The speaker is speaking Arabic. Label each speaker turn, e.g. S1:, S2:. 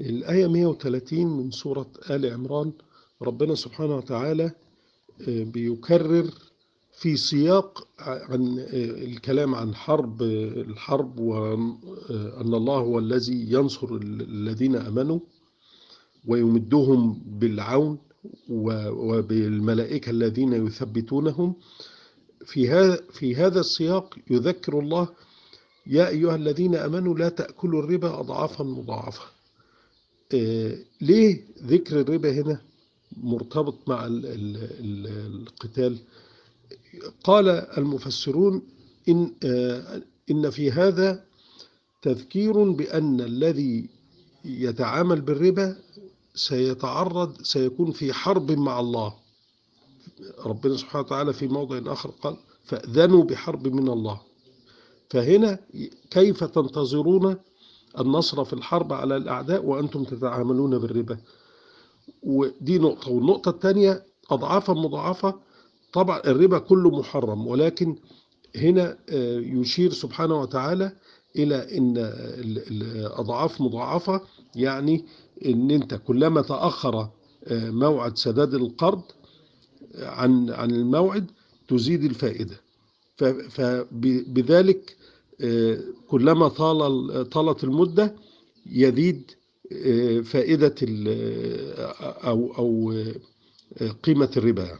S1: الآية 130 من سورة آل عمران ربنا سبحانه وتعالى بيكرر في سياق عن الكلام عن حرب الحرب وأن الله هو الذي ينصر الذين أمنوا ويمدهم بالعون وبالملائكة الذين يثبتونهم. في هذا في هذا السياق يذكر الله يا أيها الذين أمنوا لا تأكلوا الربا أضعافا مضاعفة. ليه ذكر الربا هنا مرتبط مع ال ال ال القتال؟ قال المفسرون إن, إن في هذا تذكير بأن الذي يتعامل بالربا سيتعرض سيكون في حرب مع الله. ربنا سبحانه وتعالى في موضع آخر قال فأذنوا بحرب من الله. فهنا كيف تنتظرون النصر في الحرب على الأعداء وأنتم تتعاملون بالربا. ودي نقطة. والنقطة الثانية أضعافا مضاعفة. طبعا الربا كله محرم ولكن هنا يشير سبحانه وتعالى إلى أن الأضعاف مضاعفة يعني أن أنت كلما تأخر موعد سداد القرض عن عن الموعد تزيد الفائدة. فبذلك كلما طال طالت المدة يزيد فائدة أو أو قيمة الربا يعني.